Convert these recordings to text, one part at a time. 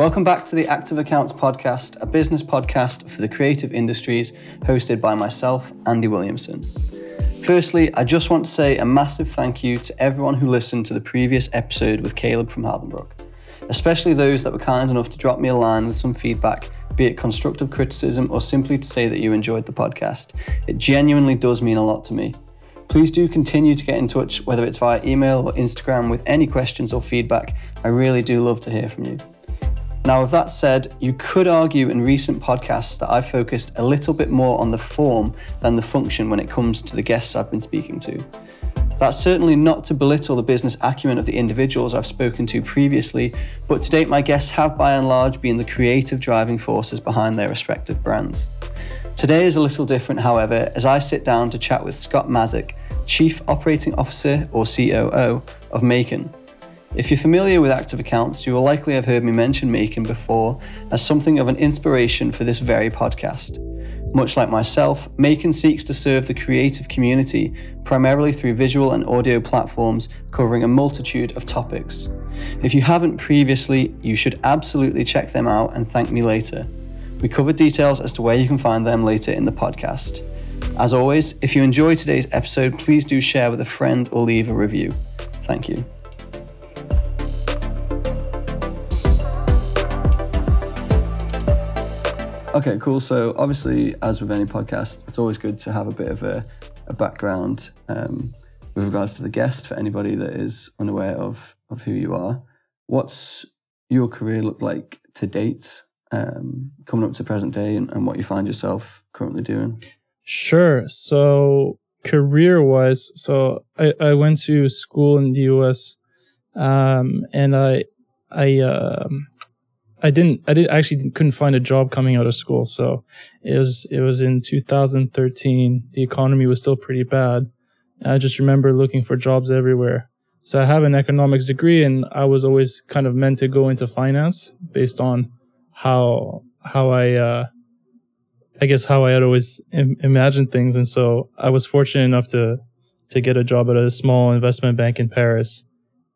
Welcome back to the Active Accounts Podcast, a business podcast for the creative industries, hosted by myself, Andy Williamson. Firstly, I just want to say a massive thank you to everyone who listened to the previous episode with Caleb from Haldenbrook, especially those that were kind enough to drop me a line with some feedback, be it constructive criticism or simply to say that you enjoyed the podcast. It genuinely does mean a lot to me. Please do continue to get in touch, whether it's via email or Instagram, with any questions or feedback. I really do love to hear from you. Now, with that said, you could argue in recent podcasts that I've focused a little bit more on the form than the function when it comes to the guests I've been speaking to. That's certainly not to belittle the business acumen of the individuals I've spoken to previously, but to date, my guests have by and large been the creative driving forces behind their respective brands. Today is a little different, however, as I sit down to chat with Scott Masek, Chief Operating Officer or COO of MAEKAN. If you're familiar with active accounts, you will likely have heard me mention MAEKAN before as something of an inspiration for this very podcast. Much like myself, MAEKAN seeks to serve the creative community primarily through visual and audio platforms covering a multitude of topics. If you haven't previously, you should absolutely check them out and thank me later. We cover details as to where you can find them later in the podcast. As always, if you enjoyed today's episode, please do share with a friend or leave a review. Thank you. Okay, cool. So, obviously, as with any podcast, it's always good to have a bit of a, a background um, with regards to the guest for anybody that is unaware of, of who you are. What's your career look like to date, um, coming up to present day, and, and what you find yourself currently doing? Sure. So career wise, so I, I went to school in the US, um, and I, I, um, I didn't, I did actually couldn't find a job coming out of school. So it was, it was in 2013. The economy was still pretty bad. I just remember looking for jobs everywhere. So I have an economics degree and I was always kind of meant to go into finance based on how, how I, uh, I guess how I had always Im- imagined things. And so I was fortunate enough to, to get a job at a small investment bank in Paris.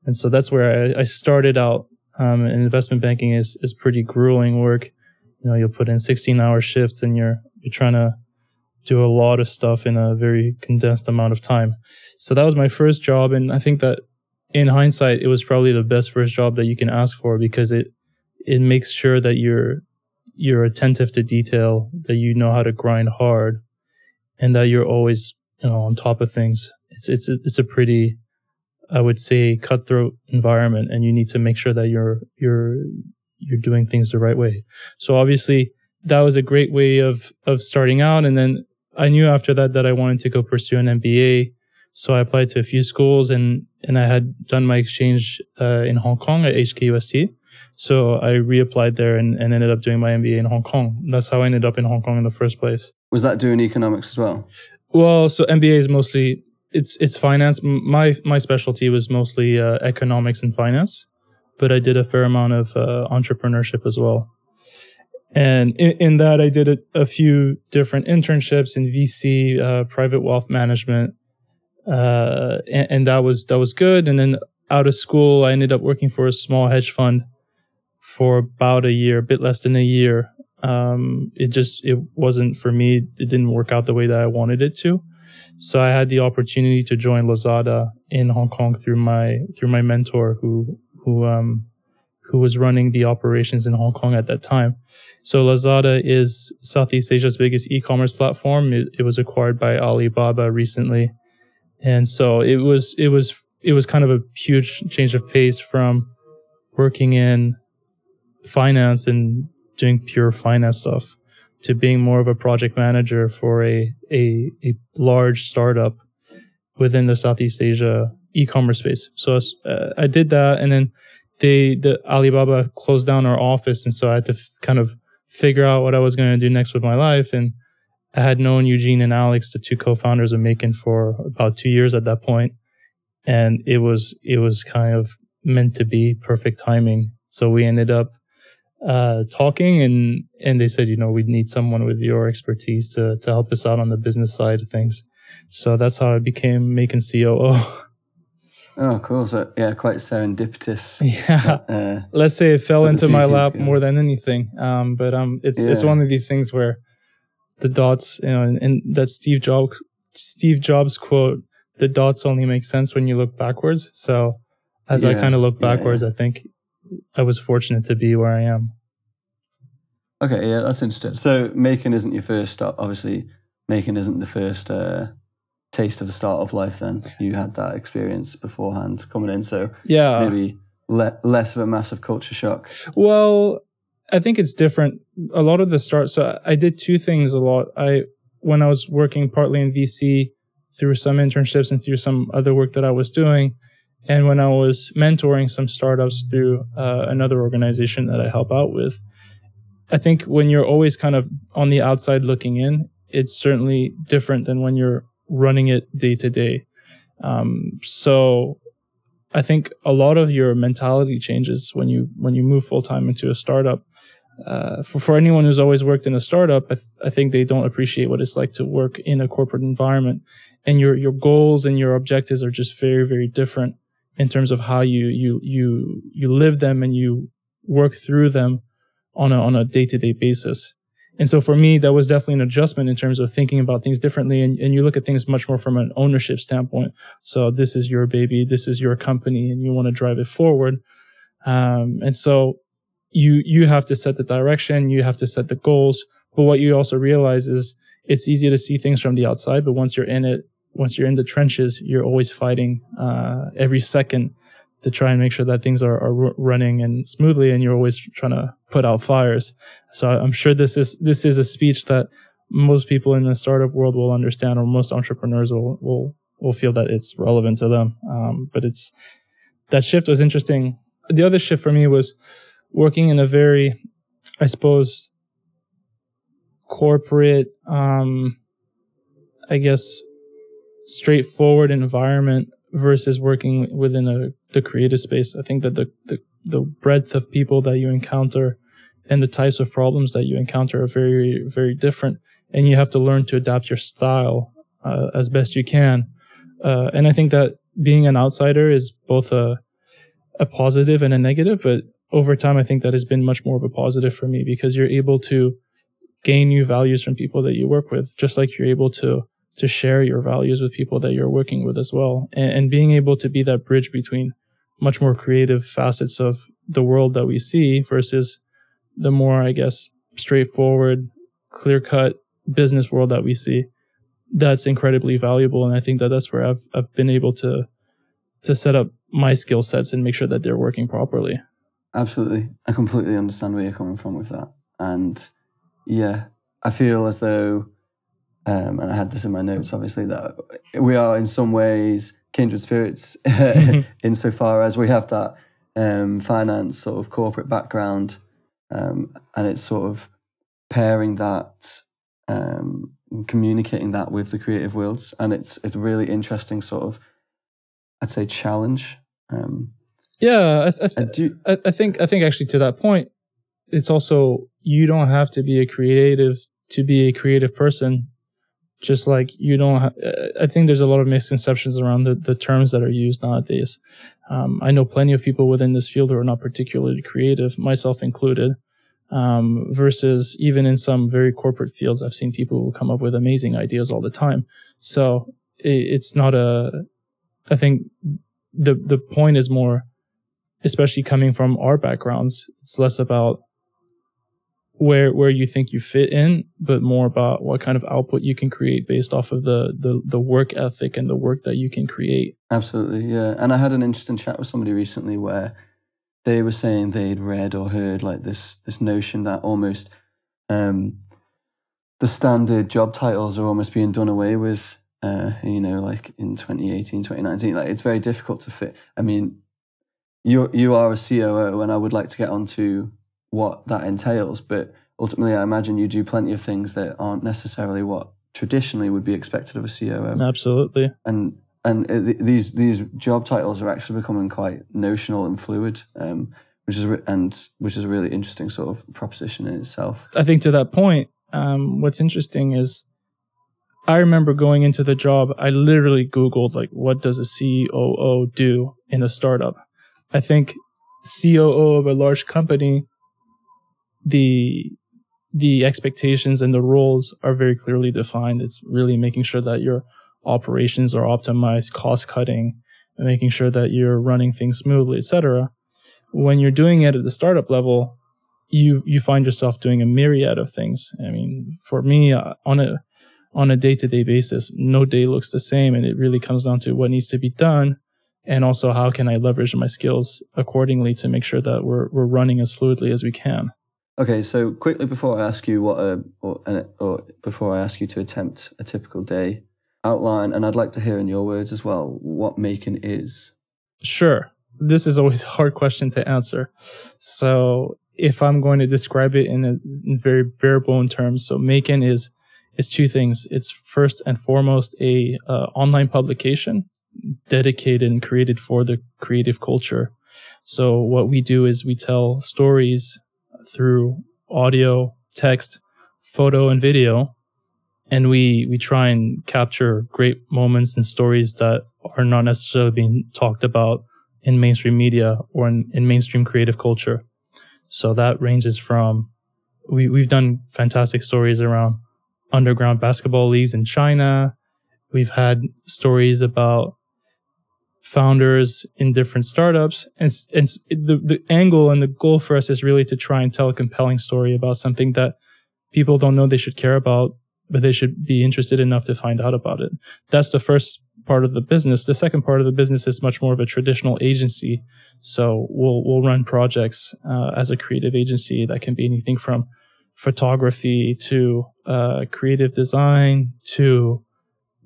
And so that's where I, I started out. Um, and investment banking is, is pretty grueling work. You know, you'll put in 16 hour shifts and you're, you're trying to do a lot of stuff in a very condensed amount of time. So that was my first job. And I think that in hindsight, it was probably the best first job that you can ask for because it, it makes sure that you're you're attentive to detail, that you know how to grind hard, and that you're always you know on top of things. It's it's it's a pretty, I would say, cutthroat environment, and you need to make sure that you're you're you're doing things the right way. So obviously, that was a great way of of starting out, and then I knew after that that I wanted to go pursue an MBA. So I applied to a few schools, and and I had done my exchange uh, in Hong Kong at HKUST. So I reapplied there and, and ended up doing my MBA in Hong Kong. That's how I ended up in Hong Kong in the first place. Was that doing economics as well? Well, so MBA is mostly it's it's finance. My my specialty was mostly uh, economics and finance, but I did a fair amount of uh, entrepreneurship as well. And in, in that, I did a, a, few different internships in VC, uh, private wealth management, uh, and, and that was that was good. And then out of school, I ended up working for a small hedge fund for about a year, a bit less than a year. Um, it just it wasn't for me. It didn't work out the way that I wanted it to. So I had the opportunity to join Lazada in Hong Kong through my through my mentor who who um who was running the operations in Hong Kong at that time. So Lazada is Southeast Asia's biggest e-commerce platform. It, it was acquired by Alibaba recently. And so it was it was it was kind of a huge change of pace from working in finance and doing pure finance stuff to being more of a project manager for a, a, a large startup within the Southeast Asia e-commerce space. So uh, I did that and then they, the Alibaba closed down our office. And so I had to f- kind of figure out what I was going to do next with my life. And I had known Eugene and Alex, the two co-founders of MAEKAN for about two years at that. And it was, it was kind of meant to be perfect timing. So we ended up uh, talking and and they said, you know, we need someone with your expertise to to help us out on the business side of things. So that's how I became MAEKAN COO. Oh, cool. So yeah, quite serendipitous. Yeah. Uh, Let's say it fell into my lap more than anything. Um, but um, it's it's one of these things where the dots, you know, and, and that Steve Jobs Steve Jobs quote, "The dots only make sense when you look backwards." So, as I kind of look yeah, yeah. backwards, I think I was fortunate to be where I am. okay, yeah, that's interesting. So MAEKAN isn't your first start. Obviously, MAEKAN isn't the first uh, taste of the startup life. Then you had that experience beforehand coming in, so Yeah. maybe le- less of a massive culture shock. Well, I think it's different. A lot of the start. So I did two things a lot. I when I was working partly in VC through some internships and through some other work that I was doing, and when I was mentoring some startups through uh, another organization that I help out with. I think when you're always kind of on the outside looking in, it's certainly different than when you're running it day to day. Um, so I think a lot of your mentality changes when you when you move full time into a startup. Uh, for for anyone who's always worked in a startup, I, th- I think they don't appreciate what it's like to work in a corporate environment, and your your goals and your objectives are just very very different in terms of how you you you you live them and you work through them on a on a day to day basis. And so for me, that was definitely an adjustment in terms of thinking about things differently. And, and you look at things much more from an ownership standpoint. So this is your baby, this is your company, and you want to drive it forward. Um, and so you you have to set the direction, you have to set the goals. But what you also realize is it's easy to see things from the outside, but once you're in it, once you're in the trenches, you're always fighting uh, every second to try and make sure that things are, are running and smoothly, and you're always trying to put out fires. So I'm sure this is this is a speech that most people in the startup world will understand, or most entrepreneurs will will will feel that it's relevant to them. Um, but it's that shift was interesting. The other shift for me was working in a very, I suppose, corporate, um, I guess, straightforward environment versus working within a the creative space. I think that the, the the breadth of people that you encounter and the types of problems that you encounter are very very different, and you have to learn to adapt your style uh, as best you can. Uh, and I think that being an outsider is both a a positive and a negative, but over time, I think that has been much more of a positive for me because you're able to gain new values from people that you work with, just like you're able to to share your values with people that you're working with as well, and, and being able to be that bridge between much more creative facets of the world that we see versus the more, I guess, straightforward, clear cut business world that we see. That's incredibly valuable, and I think that that's where I've I've been able to to set up my skill sets and make sure that they're working properly. Absolutely. I completely understand where you're coming from with that. And yeah, I feel as though, um, and I had this in my notes, obviously, that we are in some ways kindred spirits insofar as we have that um, finance sort of corporate background. Um, and it's sort of pairing that, um, communicating that with the creative worlds. And it's, it's a really interesting sort of, I'd say, challenge. Um, Yeah, I, I, I do, I, I think I think actually to that point, it's also you don't have to be a creative to be a creative person. Just like you don't, ha- uh, I think there's a lot of misconceptions around the, the terms that are used nowadays. Um, I know plenty of people within this field who are not particularly creative, myself included. Um, versus even in some very corporate fields, I've seen people who come up with amazing ideas all the time. So it, it's not a. I think the the point is more especially coming from our backgrounds, it's less about where where you think you fit in, but more about what kind of output you can create based off of the the, the work ethic and the work that you can create. Absolutely, yeah. And I had an interesting chat with somebody recently where they were saying they'd read or heard like this this notion that almost um, the standard job titles are almost being done away with. Uh, you know, like in 2018, 2019, like it's very difficult to fit. I mean, you you are a COO, and I would like to get onto what that entails. But ultimately, I imagine you do plenty of things that aren't necessarily what traditionally would be expected of a COO Absolutely. and and uh, th- these these job titles are actually becoming quite notional and fluid, um, which is re- and which is a really interesting sort of proposition in itself. I think to that point, um, what's interesting is I remember going into the job, I literally Googled, like, what does a COO do in a startup? I think COO of a large company, the the expectations and the roles are very clearly defined. It's really making sure that your operations are optimized, cost cutting, and making sure that you're running things smoothly, etc. When you're doing it at the startup level, you you find yourself doing a myriad of things. I mean, for me, uh, on a on a day to day basis, no day looks the same, and it really comes down to what needs to be done, and also how can I leverage my skills accordingly to make sure that we're we're running as fluidly as we can. Okay, so quickly before I ask you what a or, or before I ask you to attempt a typical day, outline, and I'd like to hear in your words as well what MAEKAN is. Sure. This is always a hard question to answer. So if I'm going to describe it in a in very bare bone terms, so MAEKAN is is two things. It's first and foremost a uh, online publication dedicated and created for the creative culture. So what we do is we tell stories through audio, text, photo, and video, and we we try and capture great moments and stories that are not necessarily being talked about in mainstream media or in, in mainstream creative culture. So that ranges from we we've done fantastic stories around underground basketball leagues in China. We've had stories about founders in different startups and, and the, the angle and the goal for us is really to try and tell a compelling story about something that people don't know they should care about but they should be interested enough to find out about it that's the first part of the business. The second part of the business is much more of a traditional agency. So we'll we'll run projects uh, as a creative agency that can be anything from photography to uh, creative design to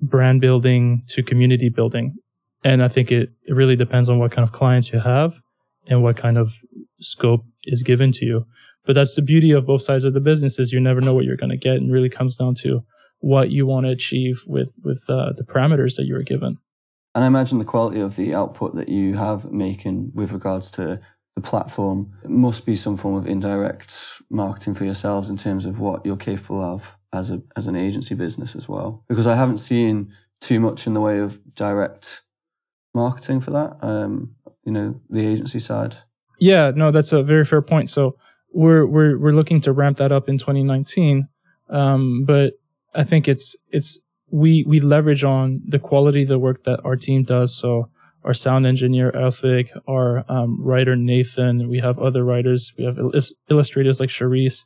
brand building to community building. And I think it, it really depends on what kind of clients you have and what kind of scope is given to you. But that's the beauty of both sides of the business is you never know what you're going to get and really comes down to what you want to achieve with with uh, the parameters that you were given. And I imagine the quality of the output that you have MAEKAN with regards to the platform must be some form of indirect marketing for yourselves in terms of what you're capable of as a as an agency business as well. Because I haven't seen too much in the way of direct marketing for that. Um, you know, the agency side. Yeah, no, that's a very fair point. So we're we're we're looking to ramp that up in 2019. Um, but I think it's it's we we leverage on the quality of the work that our team does. So our sound engineer Elphick, our um, writer Nathan, we have other writers, we have il- illustrators like Charisse,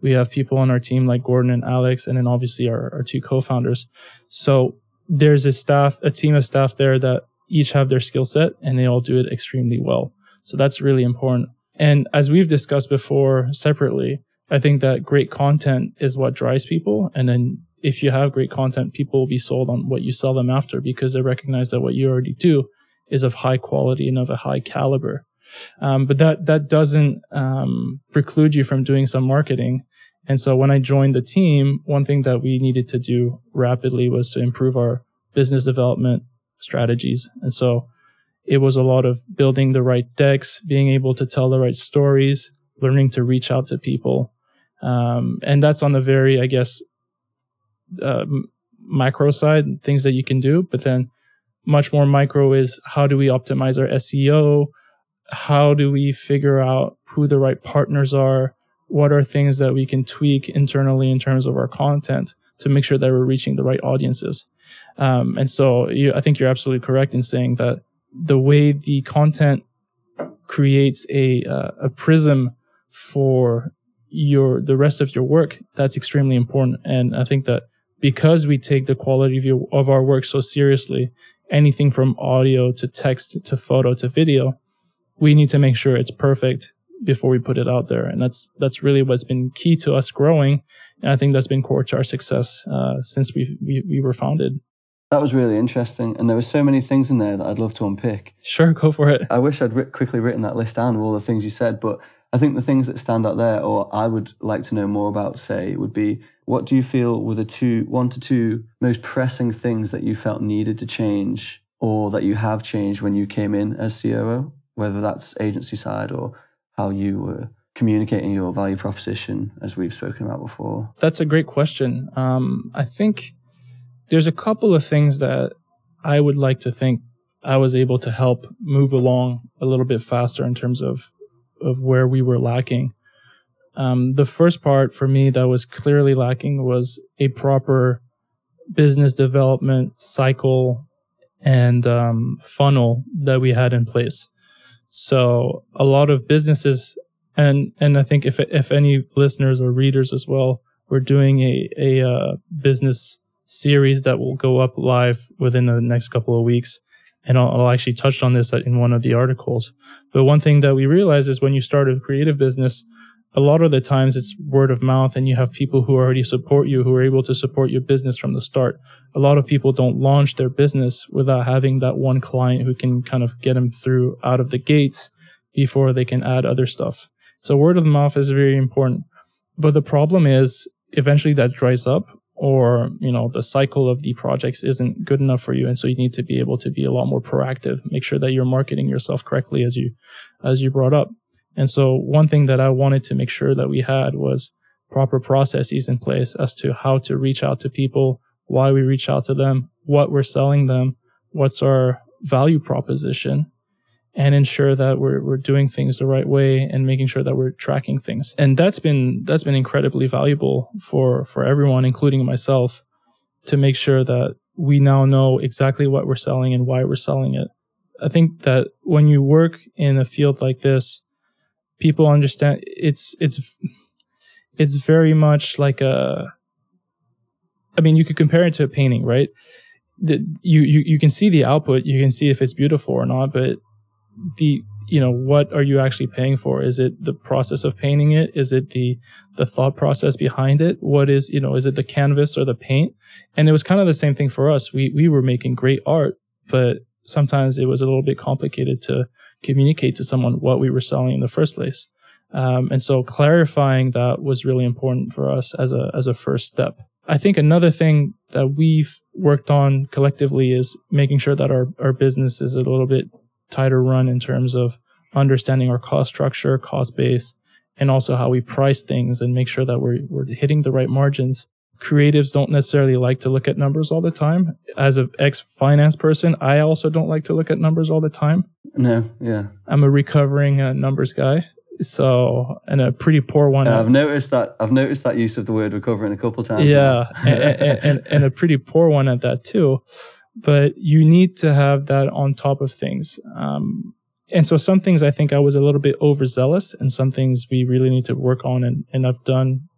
we have people on our team like Gordon and Alex, and then obviously our, our two co-founders. So there's a staff, a team of staff there that each have their skill set and they all do it extremely well. So that's really important. And as we've discussed before separately, I think that great content is what drives people. And then if you have great content, people will be sold on what you sell them after because they recognize that what you already do is of high quality and of a high caliber. Um, but that, that doesn't, um, preclude you from doing some marketing. And so when I joined the team, one thing that we needed to do rapidly was to improve our business development strategies. And so it was a lot of building the right decks, being able to tell the right stories, learning to reach out to people, um, and that's on the very, I guess, uh, micro side, things that you can do. But then much more micro is how do we optimize our SEO? How do we figure out who the right partners are? What are things that we can tweak internally in terms of our content to make sure that we're reaching the right audiences? Um, and so you, I think you're absolutely correct in saying that the way the content creates a, uh, a prism for your the rest of your work that's extremely important. And i think that because we take the quality of, your, of our work so seriously anything from audio to text to photo to video we need to make sure it's perfect before we put it out there. And that's that's really what's been key to us growing. And i think that's been core to our success uh, since we we were founded that was really interesting and there were so many things in there that i'd love to unpick sure go for it i wish i'd quickly written that list down of all the things you said but I think the things that stand out there, or I would like to know more about, say, would be what do you feel were the two, one to two most pressing things that you felt needed to change or that you have changed when you came in as COO, whether that's agency side or how you were communicating your value proposition, as we've spoken about before? That's a great question. Um, I think there's a couple of things that I would like to think I was able to help move along a little bit faster in terms of of where we were lacking. Um, the first part for me that was clearly lacking was a proper business development cycle and um, funnel that we had in place. So a lot of businesses, and and I think if if any listeners or readers as well, we're doing a a uh, business series that will go up live within the next couple of weeks. And I'll, I'll actually touch on this in one of the articles. But one thing that we realize is when you start a creative business, a lot of the times it's word of mouth and you have people who already support you who are able to support your business from the start a lot of people don't launch their business without having that one client who can kind of get them through out of the gates before they can add other stuff so word of mouth is very important but the problem is eventually that dries up or you know the cycle of the projects isn't good enough for you and so you need to be able to be a lot more proactive. Make sure that you're marketing yourself correctly as you as you brought up. And so one thing that I wanted to make sure that we had was proper processes in place as to how to reach out to people, why we reach out to them, what we're selling them, what's our value proposition, and ensure that we're we're doing things the right way and making sure that we're tracking things. And that's been that's been incredibly valuable for for everyone, including myself, to make sure that we now know exactly what we're selling and why we're selling it. I think that when you work in a field like this, people understand it's it's it's very much like a I mean, you could compare it to a painting, right? The, you, you you can see the output, you can see if it's beautiful or not, but the you know what are you actually paying for? Is it the process of painting it? Is it the the thought process behind it? What is you know is it the canvas or the paint? And it was kind of the same thing for us. We we were making great art, but sometimes it was a little bit complicated to communicate to someone what we were selling in the first place. Um, and so clarifying that was really important for us as a as a first step. I think another thing that we've worked on collectively is making sure that our, our business is a little bit tighter run in terms of understanding our cost structure, cost base, and also how we price things and make sure that we're, we're hitting the right margins creatives don't necessarily like to look at numbers all the time. As an ex finance person, I also don't like to look at numbers all the time. No, yeah. I'm a recovering uh, numbers guy. So, and a pretty poor one. I've noticed that. I've noticed that use of the word recovering a couple times. Yeah, and, and, and a pretty poor one at that too. But you need to have that on top of things. Um, and so some things I think I was a little bit overzealous, and some things we really need to work on. And, and I've done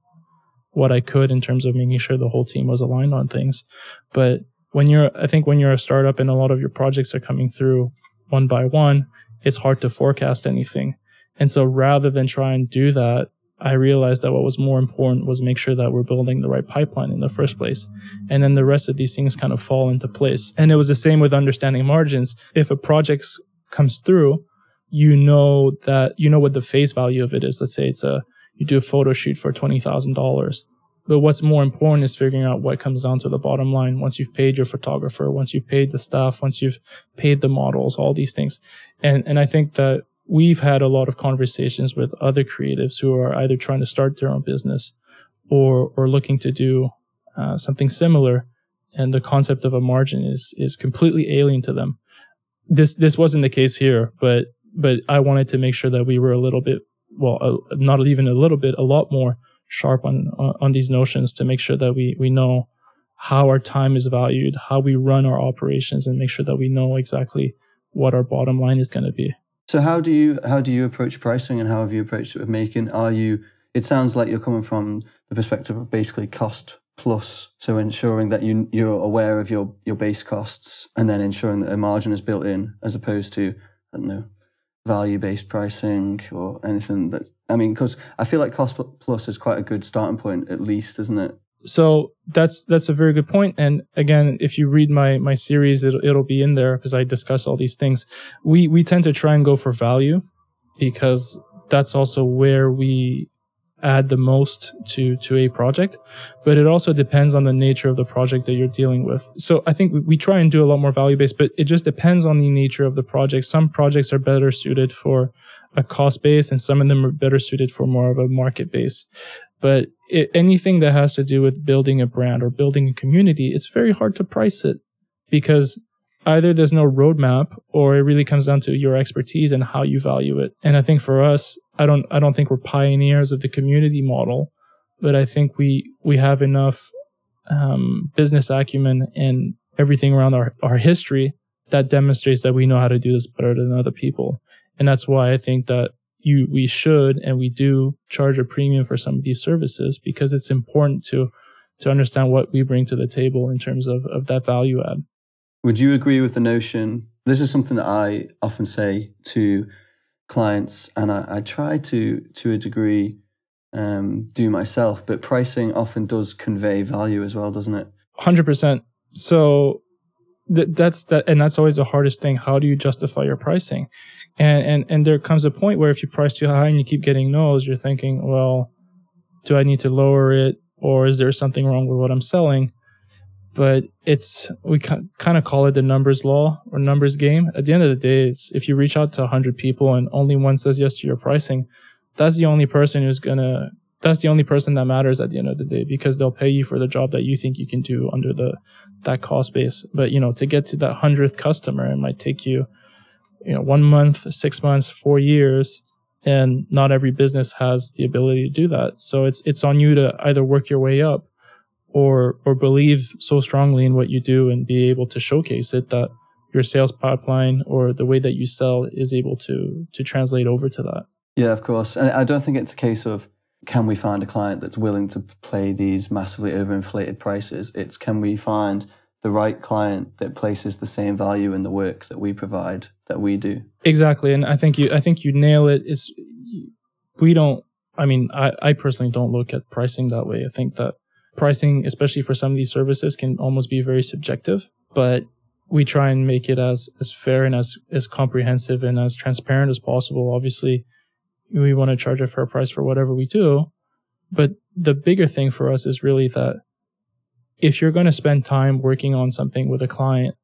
what I could in terms of making sure the whole team was aligned on things. But when you're, I think when you're a startup and a lot of your projects are coming through one by one, it's hard to forecast anything. And so rather than try and do that, I realized that what was more important was make sure that we're building the right pipeline in the first place. And then the rest of these things kind of fall into place. And it was the same with understanding margins. If a project comes through, you know that, you know what the face value of it is. Let's say it's a you do a photo shoot for $20,000. But what's more important is figuring out what comes down to the bottom line once you've paid your photographer, once you've paid the staff, once you've paid the models, all these things. And, and I think that we've had a lot of conversations with other creatives who are either trying to start their own business or, or looking to do uh, something similar. And the concept of a margin is, is completely alien to them. This, this wasn't the case here, but, but I wanted to make sure that we were a little bit well, uh, not even a little bit, a lot more sharp on, on these notions to make sure that we, we know how our time is valued, how we run our operations and make sure that we know exactly what our bottom line is going to be. So how do you how do you approach pricing and how have you approached it with MAEKAN? Are you it sounds like you're coming from the perspective of basically cost plus. So ensuring that you you're aware of your your base costs and then ensuring that a margin is built in as opposed to I don't know value based pricing or anything that I mean because I feel like cost plus is quite a good starting point at least isn't it so that's that's a very good point. And again if you read my my series it'll, it'll be in there because I discuss all these things. We we tend to try and go for value because that's also where we add the most to to a project. But it also depends on the nature of the project that you're dealing with. So i think we, we try and do a lot more value based but it just depends on the nature of the project. Some projects are better suited for a cost base and some of them are better suited for more of a market base. But it, anything that has to do with building a brand or building a community, it's very hard to price it because either there's no roadmap or it really comes down to your expertise and how you value it. And I think for us, I don't I don't think we're pioneers of the community model, but I think we we have enough um, business acumen and everything around our, our history that demonstrates that we know how to do this better than other people. And that's why I think that you we should and we do charge a premium for some of these services because it's important to to understand what we bring to the table in terms of, of that value add. Would you agree with the notion? This is something that I often say to clients, and I, I try to, to a degree, um, do myself, but pricing often does convey value as well, doesn't it? 100%. So th- that's that, and that's always the hardest thing. How do you justify your pricing? And, and, and there comes a point where if you price too high and you keep getting no's, you're thinking, well, do I need to lower it? Or is there something wrong with what I'm selling? but it's we kind of call it the numbers law or numbers game. At the end of the day, it's if you reach out to 100 people and only one says yes to your pricing, that's the only person who's gonna that's the only person that matters at the end of the day because they'll pay you for the job that you think you can do under the that cost base. But you know, to get to that hundredth customer, it might take you, you know, one month, six months, four years, and not every business has the ability to do that. So it's it's on you to either work your way up or or believe so strongly in what you do and be able to showcase it that your sales pipeline or the way that you sell is able to to translate over to that. Yeah, of course. And I don't think it's a case of can we find a client that's willing to play these massively overinflated prices? It's can we find the right client that places the same value in the work that we provide that we do. Exactly. And I think you I think you nail it is we don't I mean I, I personally don't look at pricing that way. I think that pricing, especially for some of these services, can almost be very subjective, but we try and make it as, as fair and as, as comprehensive and as transparent as possible. Obviously, we want to charge a fair price for whatever we do. But the bigger thing for us is really that if you're going to spend time working on something with a client,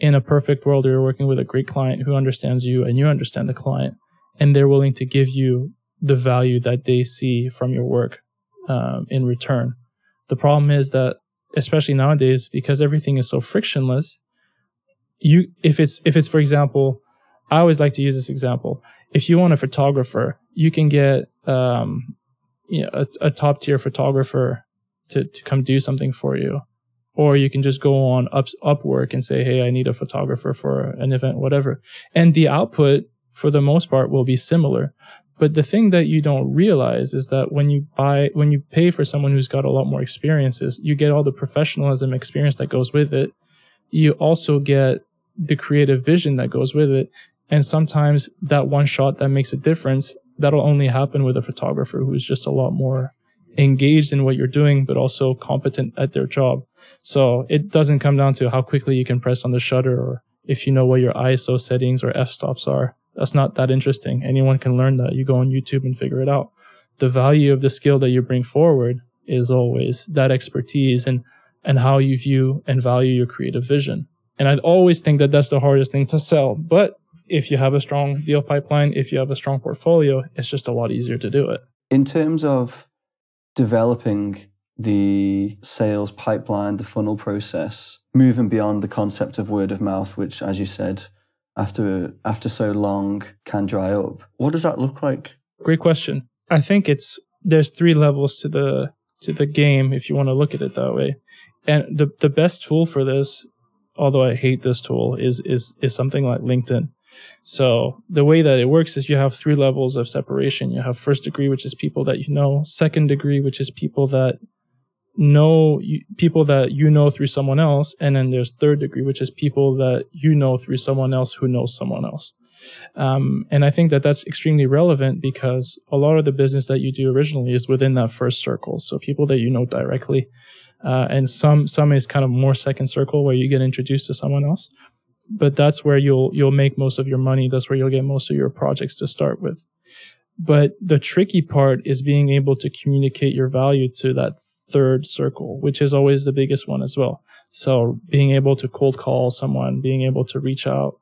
in a perfect world, you're working with a great client who understands you and you understand the client, and they're willing to give you the value that they see from your work um, in return. The problem is that, especially nowadays, because everything is so frictionless, you if it's if it's for example, I always like to use this example. If you want a photographer, you can get um, you know, a, a top tier photographer to to come do something for you, or you can just go on up, Upwork and say, "Hey, I need a photographer for an event, whatever," and the output for the most part will be similar. But the thing that you don't realize is that when you buy, when you pay for someone who's got a lot more experiences, you get all the professionalism experience that goes with it. You also get the creative vision that goes with it. And sometimes that one shot that makes a difference, that'll only happen with a photographer who's just a lot more engaged in what you're doing, but also competent at their job. So it doesn't come down to how quickly you can press on the shutter or if you know what your ISO settings or f stops are. That's not that interesting. Anyone can learn that. You go on YouTube and figure it out. The value of the skill that you bring forward is always that expertise and and how you view and value your creative vision. And I'd always think that that's the hardest thing to sell. But if you have a strong deal pipeline, if you have a strong portfolio, it's just a lot easier to do it. In terms of developing the sales pipeline, the funnel process, moving beyond the concept of word of mouth, which, as you said, after after so long can dry up. What does that look like? Great question. I think it's there's three levels to the to the game if you want to look at it that way. And the the best tool for this, although I hate this tool, is is is something like LinkedIn. So the way that it works is you have three levels of separation. You have first degree, which is people that you know, second degree, which is people that know people that you know through someone else. And then there's third degree which is people that you know through someone else who knows someone else. Um, and i think that that's extremely relevant because a lot of the business that you do originally is within that first circle. So people that you know directly uh, and some some is kind of more second circle where you get introduced to someone else but that's where you'll you'll make most of your money that's where you'll get most of your projects to start with but the tricky part is being able to communicate your value to that third circle, which is always the biggest one as well. So being able to cold call someone, being able to reach out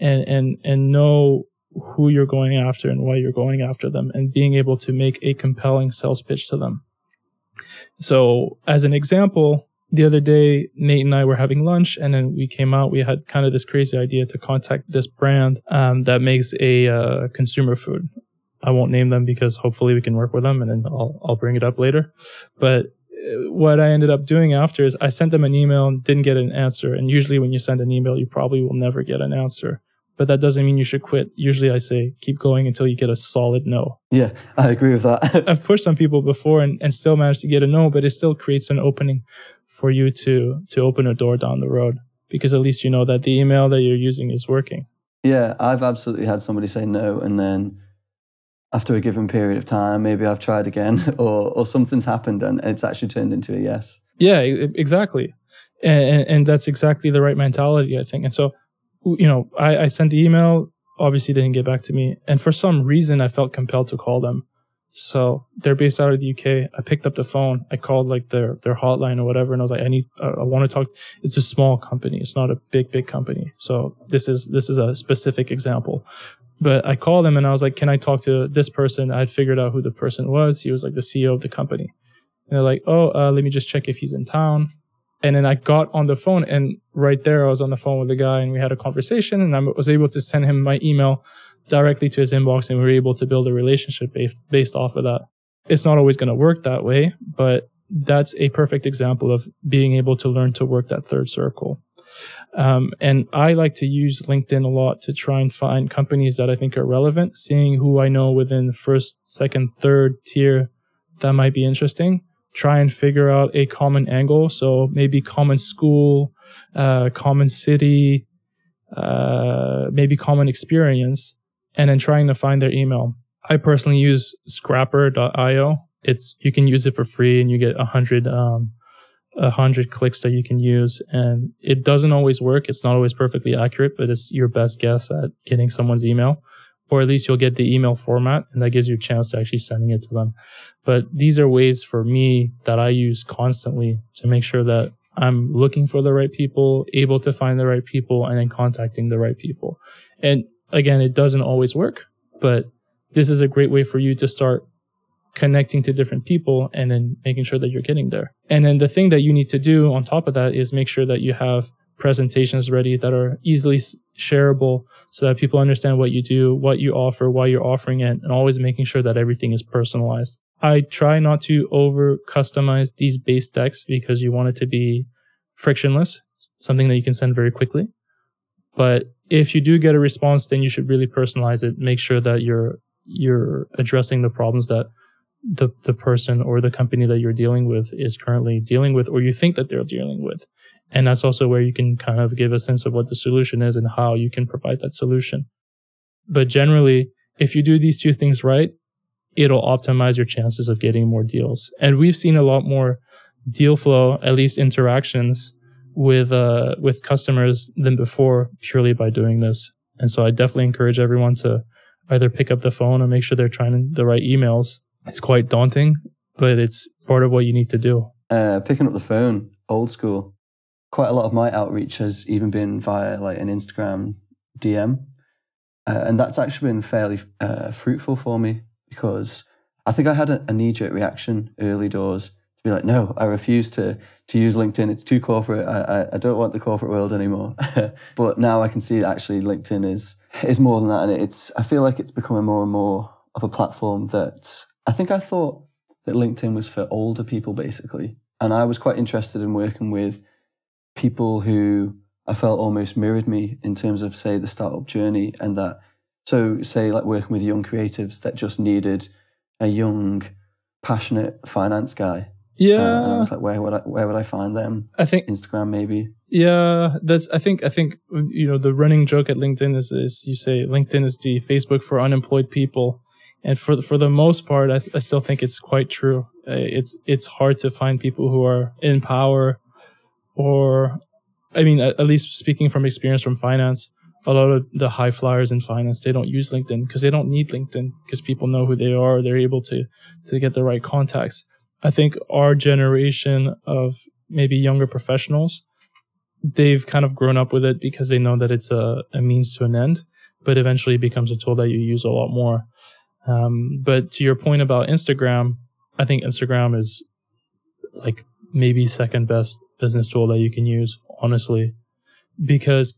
and, and, and know who you're going after and why you're going after them and being able to make a compelling sales pitch to them. So, as an example, the other day, Nate and I were having lunch, and then we came out. We had kind of this crazy idea to contact this brand um, that makes a uh, consumer food. I won't name them because hopefully we can work with them, and then I'll I'll bring it up later. But uh, what I ended up doing after is I sent them an email and didn't get an answer. And usually, when you send an email, you probably will never get an answer but that doesn't mean you should quit. Usually I say keep going until you get a solid no. Yeah, I agree with that. I've pushed some people before and, and still managed to get a no, but it still creates an opening for you to to open a door down the road because at least you know that the email that you're using is working. Yeah, I've absolutely had somebody say no and then after a given period of time, maybe I've tried again or or something's happened and it's actually turned into a yes. Yeah, exactly. And, and that's exactly the right mentality, I think. And so you know, I, I sent the email, obviously didn't get back to me. And for some reason, I felt compelled to call them. So they're based out of the UK. I picked up the phone. I called like their, their hotline or whatever. And I was like, I need, uh, I want to talk. It's a small company. It's not a big, big company. So this is, this is a specific example. But I called them and I was like, can I talk to this person? I'd figured out who the person was. He was like the CEO of the company. And they're like, oh, uh, let me just check if he's in town. And then I got on the phone and right there I was on the phone with the guy and we had a conversation and I was able to send him my email directly to his inbox and we were able to build a relationship based, based off of that. It's not always going to work that way, but that's a perfect example of being able to learn to work that third circle. Um, and I like to use LinkedIn a lot to try and find companies that I think are relevant, seeing who I know within first, second, third tier that might be interesting try and figure out a common angle. So maybe common school, uh, common city, uh, maybe common experience, and then trying to find their email. I personally use scrapper.io. It's, you can use it for free and you get a hundred, um, a hundred clicks that you can use. And it doesn't always work. It's not always perfectly accurate, but it's your best guess at getting someone's email or at least you'll get the email format and that gives you a chance to actually sending it to them. But these are ways for me that I use constantly to make sure that I'm looking for the right people, able to find the right people and then contacting the right people. And again, it doesn't always work, but this is a great way for you to start connecting to different people and then making sure that you're getting there. And then the thing that you need to do on top of that is make sure that you have presentations ready that are easily shareable so that people understand what you do, what you offer, why you're offering it, and always making sure that everything is personalized. I try not to over customize these base decks because you want it to be frictionless, something that you can send very quickly. But if you do get a response, then you should really personalize it. Make sure that you're you're addressing the problems that the the person or the company that you're dealing with is currently dealing with, or you think that they're dealing with. And that's also where you can kind of give a sense of what the solution is and how you can provide that solution. But generally, if you do these two things right, it'll optimize your chances of getting more deals. And we've seen a lot more deal flow, at least interactions with, uh, with customers than before purely by doing this. And so I definitely encourage everyone to either pick up the phone or make sure they're trying the right emails. It's quite daunting, but it's part of what you need to do. Uh, picking up the phone, old school quite a lot of my outreach has even been via like an Instagram DM. Uh, and that's actually been fairly uh, fruitful for me because I think I had a, a knee jerk reaction early doors to be like, no, I refuse to to use LinkedIn. It's too corporate. I, I, I don't want the corporate world anymore. but now I can see that actually LinkedIn is is more than that, and it's I feel like it's becoming more and more of a platform that I think I thought that LinkedIn was for older people basically, and I was quite interested in working with people who I felt almost mirrored me in terms of, say, the startup journey and that. So, say, like working with young creatives that just needed a young, passionate finance guy. Yeah. Uh, I was like, where would I, where would I find them? I think Instagram, maybe. Yeah, that's. I think. I think you know the running joke at LinkedIn is is you say LinkedIn is the Facebook for unemployed people, and for for the most part, I, I still think it's quite true. Uh, it's it's hard to find people who are in power or I mean, at, at least speaking from experience from finance, a lot of the high flyers in finance they don't use LinkedIn because they don't need LinkedIn because people know who they are. They're able to to get the right contacts. I think our generation of maybe younger professionals, they've kind of grown up with it because they know that it's a, a means to an end, but eventually it becomes a tool that you use a lot more. Um, but to your point about Instagram, I think Instagram is like maybe second best business tool that you can use, honestly, because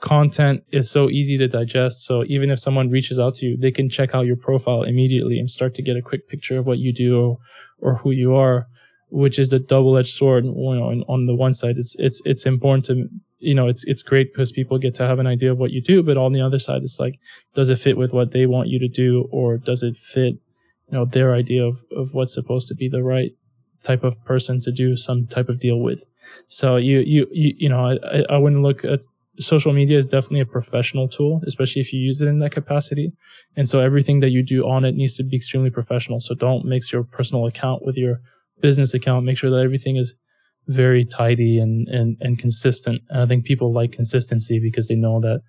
content is so easy to digest. So even if someone reaches out to you, they can check out your profile immediately and start to get a quick picture of what you do or, or who you are, which is the double-edged sword. You know, on the one side, it's, it's, it's important to, you know, it's, it's great because people get to have an idea of what you do, but on the other side, it's like, does it fit with what they want you to do or does it fit, you know, their idea of, of what's supposed to be the right type of person to do some type of deal with. So you, you, you, you know, I, I wouldn't look at social media is definitely a professional tool, especially if you use it in that capacity. And so everything that you do on it needs to be extremely professional. So don't mix your personal account with your business account. Make sure that everything is very tidy and, and, and consistent. And I think people like consistency because they know that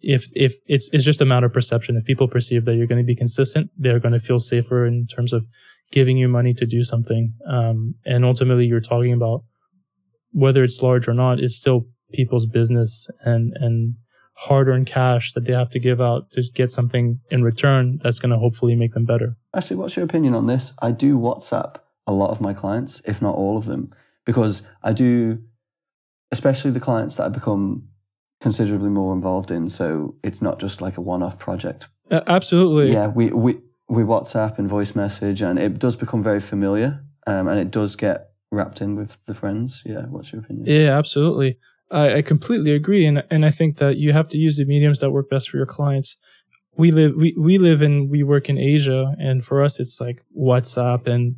if, if it's, it's just a matter of perception. If people perceive that you're going to be consistent, they're going to feel safer in terms of giving you money to do something. Um, and ultimately you're talking about whether it's large or not, it's still people's business and and hard earned cash that they have to give out to get something in return that's going to hopefully make them better. Actually, what's your opinion on this? I do WhatsApp a lot of my clients, if not all of them, because I do, especially the clients that I become considerably more involved in. So it's not just like a one off project. Uh, absolutely. Yeah, we, we, we WhatsApp and voice message, and it does become very familiar um, and it does get wrapped in with the friends. Yeah, what's your opinion? Yeah, absolutely. I, I completely agree, and and I think that you have to use the mediums that work best for your clients. We live we, we live and we work in Asia, and for us it's like WhatsApp and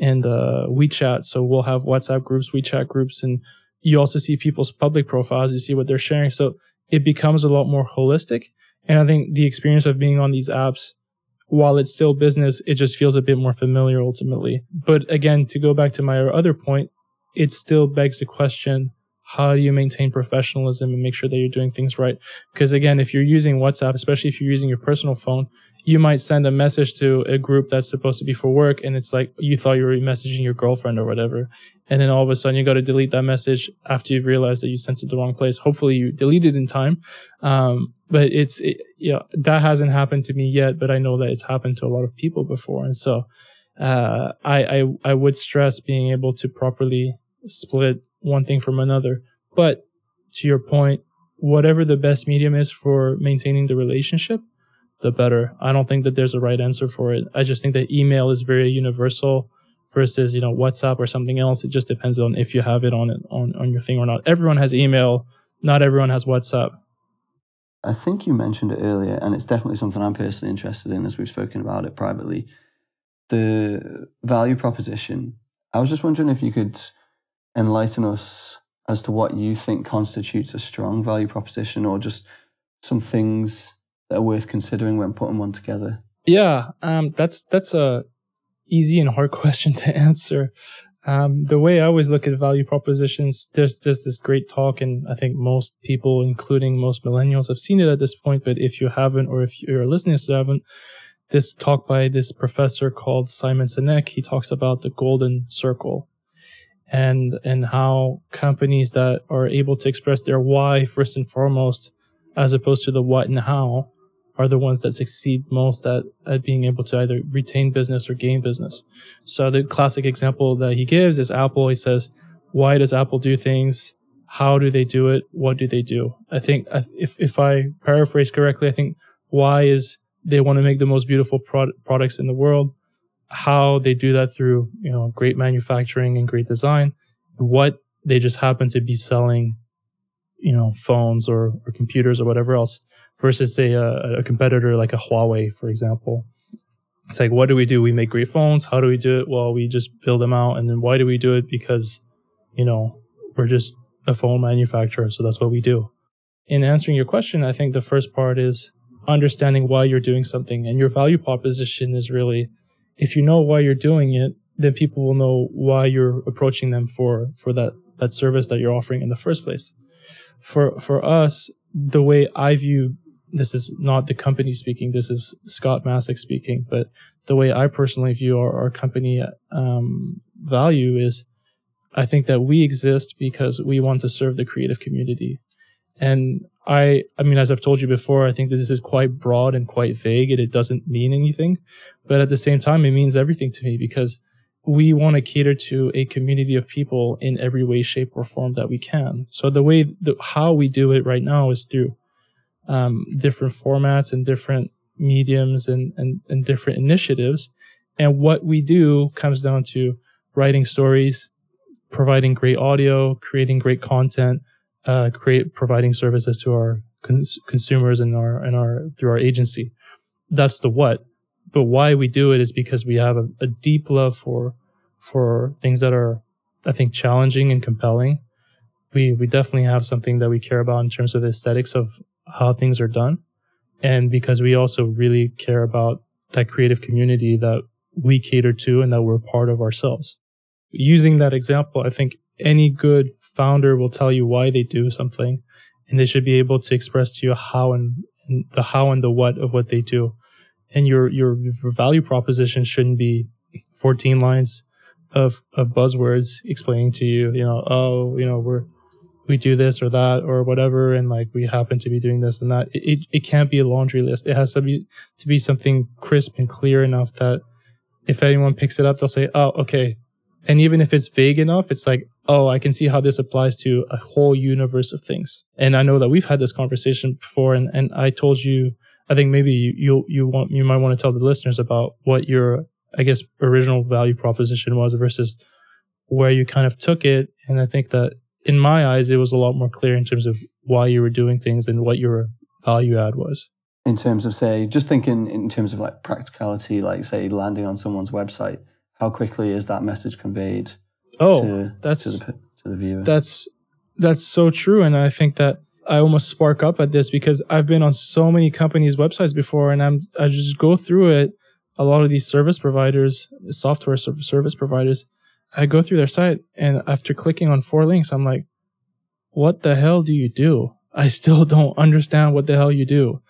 and uh, WeChat. So we'll have WhatsApp groups, WeChat groups, and you also see people's public profiles. You see what they're sharing, so it becomes a lot more holistic. And I think the experience of being on these apps, while it's still business, it just feels a bit more familiar ultimately. But again, to go back to my other point, it still begs the question how do you maintain professionalism and make sure that you're doing things right? Because again, if you're using WhatsApp, especially if you're using your personal phone, you might send a message to a group that's supposed to be for work and it's like you thought you were messaging your girlfriend or whatever. And then all of a sudden you got to delete that message after you've realized that you sent it the wrong place. Hopefully you delete it in time. Um, but it's, it, you know, that hasn't happened to me yet, but I know that it's happened to a lot of people before. And so, uh, I, I, I would stress being able to properly split one thing from another. But to your point, whatever the best medium is for maintaining the relationship, the better. I don't think that there's a right answer for it. I just think that email is very universal versus, you know, WhatsApp or something else. It just depends on if you have it on on, on your thing or not. Everyone has email, not everyone has WhatsApp. I think you mentioned it earlier, and it's definitely something I'm personally interested in as we've spoken about it privately. The value proposition. I was just wondering if you could enlighten us as to what you think constitutes a strong value proposition or just some things that are worth considering when putting one together? Yeah, um, that's that's a easy and hard question to answer. Um, the way I always look at value propositions, there's there's this great talk, and I think most people, including most millennials, have seen it at this point. But if you haven't, or if you're listening to haven't, this talk by this professor called Simon Sinek, he talks about the golden circle, and and how companies that are able to express their why first and foremost as opposed to the what and how are the ones that succeed most at, at being able to either retain business or gain business. So the classic example that he gives is Apple. He says, why does Apple do things? How do they do it? What do they do? I think if, if I paraphrase correctly, I think why is they want to make the most beautiful pro- products in the world how they do that through, you know, great manufacturing and great design, what they just happen to be selling, you know, phones or, or computers or whatever else versus say a, a competitor like a Huawei, for example. It's like, what do we do? We make great phones. How do we do it? Well, we just build them out. And then why do we do it? Because, you know, we're just a phone manufacturer. So that's what we do. In answering your question, I think the first part is understanding why you're doing something and your value proposition is really if you know why you're doing it, then people will know why you're approaching them for for that that service that you're offering in the first place. For for us, the way I view this is not the company speaking. This is Scott Masek speaking. But the way I personally view our, our company um, value is, I think that we exist because we want to serve the creative community. And I, I mean, as I've told you before, I think this is quite broad and quite vague and it doesn't mean anything. But at the same time, it means everything to me because we want to cater to a community of people in every way, shape, or form that we can. So the way, the, how we do it right now is through um, different formats and different mediums and, and, and different initiatives. And what we do comes down to writing stories, providing great audio, creating great content, uh, create providing services to our cons- consumers and our and our through our agency. That's the what. But why we do it is because we have a, a deep love for for things that are, I think, challenging and compelling. We we definitely have something that we care about in terms of aesthetics of how things are done, and because we also really care about that creative community that we cater to and that we're part of ourselves. Using that example, I think any good founder will tell you why they do something and they should be able to express to you how and, and the how and the what of what they do. And your, your value proposition shouldn't be 14 lines of, of buzzwords explaining to you, you know, oh, you know, we're, we do this or that or whatever. And like, we happen to be doing this and that. It, it, it can't be a laundry list. It has to be, to be something crisp and clear enough that if anyone picks it up, they'll say, oh, okay. And even if it's vague enough, it's like, oh, I can see how this applies to a whole universe of things. And I know that we've had this conversation before, and, and I told you, I think maybe you, you, you want, you might want to tell the listeners about what your, I guess, original value proposition was versus where you kind of took it. And I think that in my eyes, it was a lot more clear in terms of why you were doing things and what your value add was. In terms of, say, just thinking in terms of like practicality, like say landing on someone's website, how quickly is that message conveyed Oh, to, that's to the, to the viewer. That's that's so true, and I think that I almost spark up at this because I've been on so many companies' websites before, and I'm I just go through it. A lot of these service providers, software service providers, I go through their site, and after clicking on four links, I'm like, "What the hell do you do?" I still don't understand what the hell you do.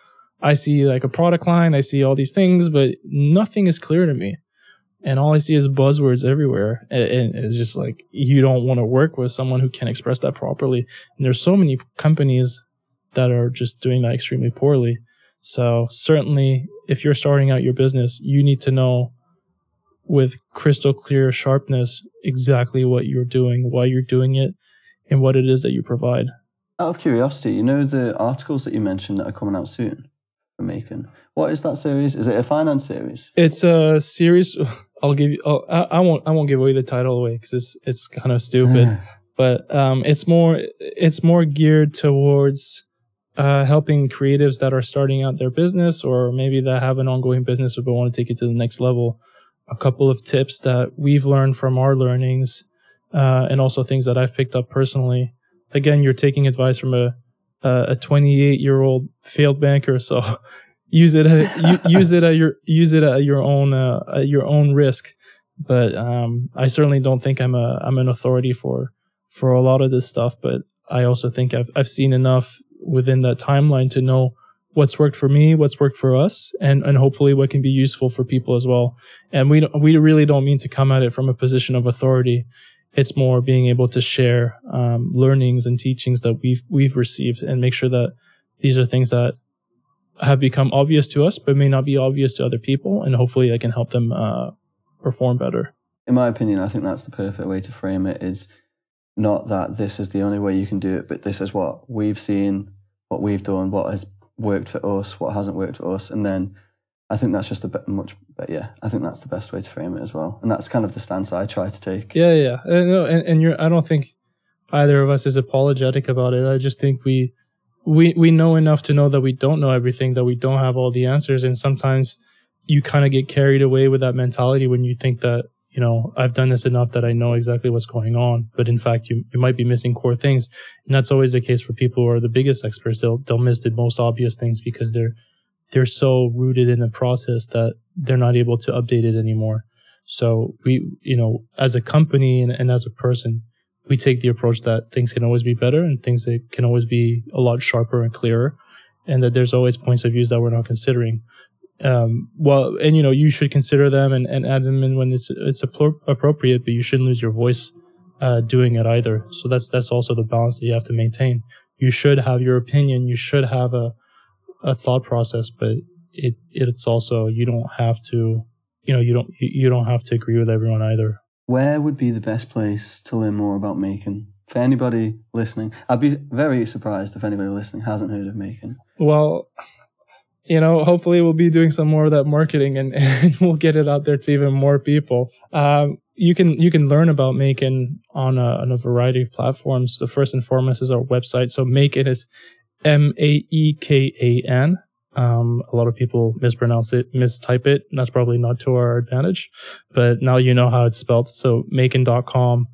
I see like a product line, I see all these things, but nothing is clear to me and all I see is buzzwords everywhere. And it's just like you don't want to work with someone who can express that properly. And there's so many companies that are just doing that extremely poorly. So certainly, if you're starting out your business, you need to know with crystal clear sharpness exactly what you're doing, why you're doing it, and what it is that you provide. Out of curiosity, you know the articles that you mentioned that are coming out soon for MAEKAN. What is that series? Is it a finance series? It's a series. I'll give you. Oh, I, I won't. I won't give away the title away because it's it's kind of stupid. but um, it's more it's more geared towards uh, helping creatives that are starting out their business or maybe that have an ongoing business but want to take it to the next level. A couple of tips that we've learned from our learnings, uh, and also things that I've picked up personally. Again, you're taking advice from a a 28 year old failed banker, so use it at, use it at your use it at your own uh, at your own risk. But um, I certainly don't think I'm a I'm an authority for for a lot of this stuff. But I also think I've I've seen enough within that timeline to know what's worked for me, what's worked for us, and and hopefully what can be useful for people as well. And we we really don't mean to come at it from a position of authority. It's more being able to share um, learnings and teachings that we've we've received and make sure that these are things that have become obvious to us, but may not be obvious to other people. And hopefully I can help them uh, perform better. In my opinion, I think that's the perfect way to frame it is not that this is the only way you can do it, but this is what we've seen, what we've done, what has worked for us, what hasn't worked for us. And then I think that's just a bit much, but yeah, I think that's the best way to frame it as well. And that's kind of the stance I try to take. Yeah, yeah. And, and, and you're, I don't think either of us is apologetic about it. I just think we, we we know enough to know that we don't know everything, that we don't have all the answers, and sometimes you kind of get carried away with that mentality when you think that you know I've done this enough that I know exactly what's going on, but in fact you you might be missing core things, and that's always the case for people who are the biggest experts. They'll they'll miss the most obvious things because they're they're so rooted in the process that they're not able to update it anymore. So we, you know, as a company and, and as a person, we take the approach that things can always be better and things that can always be a lot sharper and clearer and that there's always points of views that we're not considering. Um, well and you know you should consider them and, and add them in when it's it's appropriate but you shouldn't lose your voice uh, doing it either. So that's that's also the balance that you have to maintain. You should have your opinion. You should have a a thought process but it it's also you don't have to you know you don't you don't have to agree with everyone either Where would be the best place to learn more about MAEKAN? For anybody listening, I'd be very surprised if anybody listening hasn't heard of MAEKAN. Well, you know, hopefully we'll be doing some more of that marketing and, and we'll get it out there to even more people. Um, you can you can learn about MAEKAN on a, on a variety of platforms. The first and foremost is our website. So MAEKAN is M A E K A N. Um, a lot of people mispronounce it, mistype it. And that's probably not to our advantage, but now you know how it's spelled. So maekan.com.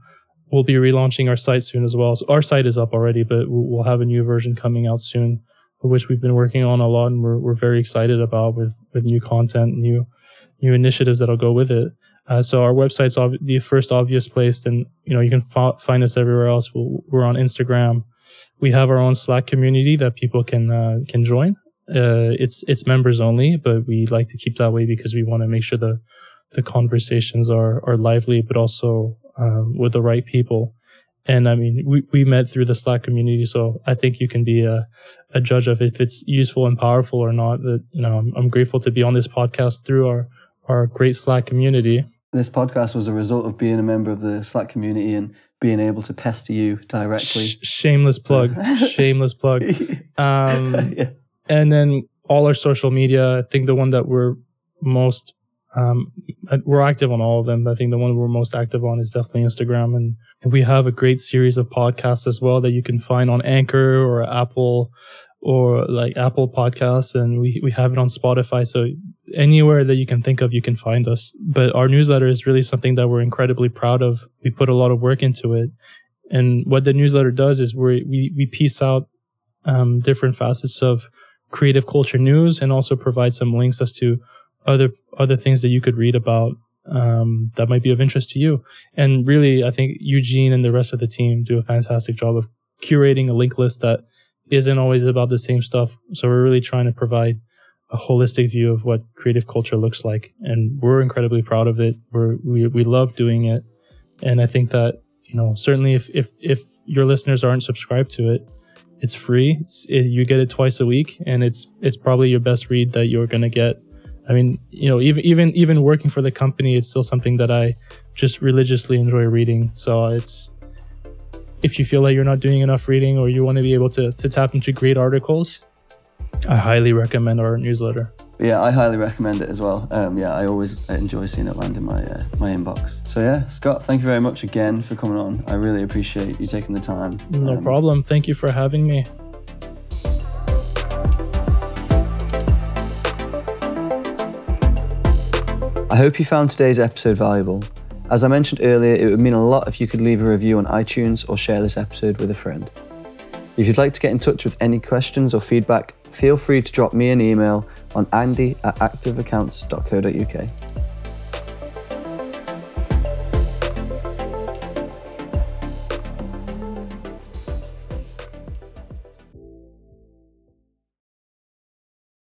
We'll be relaunching our site soon as well. So our site is up already, but we'll have a new version coming out soon, which we've been working on a lot and we're, we're very excited about with, with new content, new, new initiatives that'll go with it. Uh, so our website's ov- the first obvious place. and you know, you can f- find us everywhere else. we we are on Instagram. We have our own Slack community that people can, uh, can join. Uh, it's, it's members only, but we like to keep that way because we want to make sure the, the conversations are, are lively, but also um, with the right people. And I mean, we, we met through the Slack community. So I think you can be a, a judge of if it's useful and powerful or not. That, you know, I'm, I'm grateful to be on this podcast through our, our great Slack community. This podcast was a result of being a member of the Slack community and being able to pester you directly. Sh- shameless plug. shameless plug. Um, yeah. And then all our social media, I think the one that we're most um, we're active on all of them. I think the one we're most active on is definitely Instagram. And, and we have a great series of podcasts as well that you can find on Anchor or Apple or like Apple Podcasts. And we, we have it on Spotify. So anywhere that you can think of, you can find us. But our newsletter is really something that we're incredibly proud of. We put a lot of work into it. And what the newsletter does is we we, we piece out um, different facets of creative culture news and also provide some links as to other other things that you could read about um, that might be of interest to you. And really, I think Eugene and the rest of the team do a fantastic job of curating a link list that isn't always about the same stuff. So we're really trying to provide a holistic view of what creative culture looks like, and we're incredibly proud of it. We're, we we love doing it, and I think that you know certainly if if if your listeners aren't subscribed to it, it's free. It's, it, you get it twice a week, and it's it's probably your best read that you're gonna get I mean, you know, even even even working for the company, it's still something that I just religiously enjoy reading. So it's if you feel like you're not doing enough reading or you want to be able to to tap into great articles, I highly recommend our newsletter. Yeah, I highly recommend it as well. Um, yeah, I always enjoy seeing it land in my uh, my inbox. So yeah, Scott, thank you very much again for coming on. I really appreciate you taking the time. No um, problem. Thank you for having me. I hope you found today's episode valuable. As I mentioned earlier, it would mean a lot if you could leave a review on iTunes or share this episode with a friend. If you'd like to get in touch with any questions or feedback, feel free to drop me an email on andy at activeaccounts.co.uk.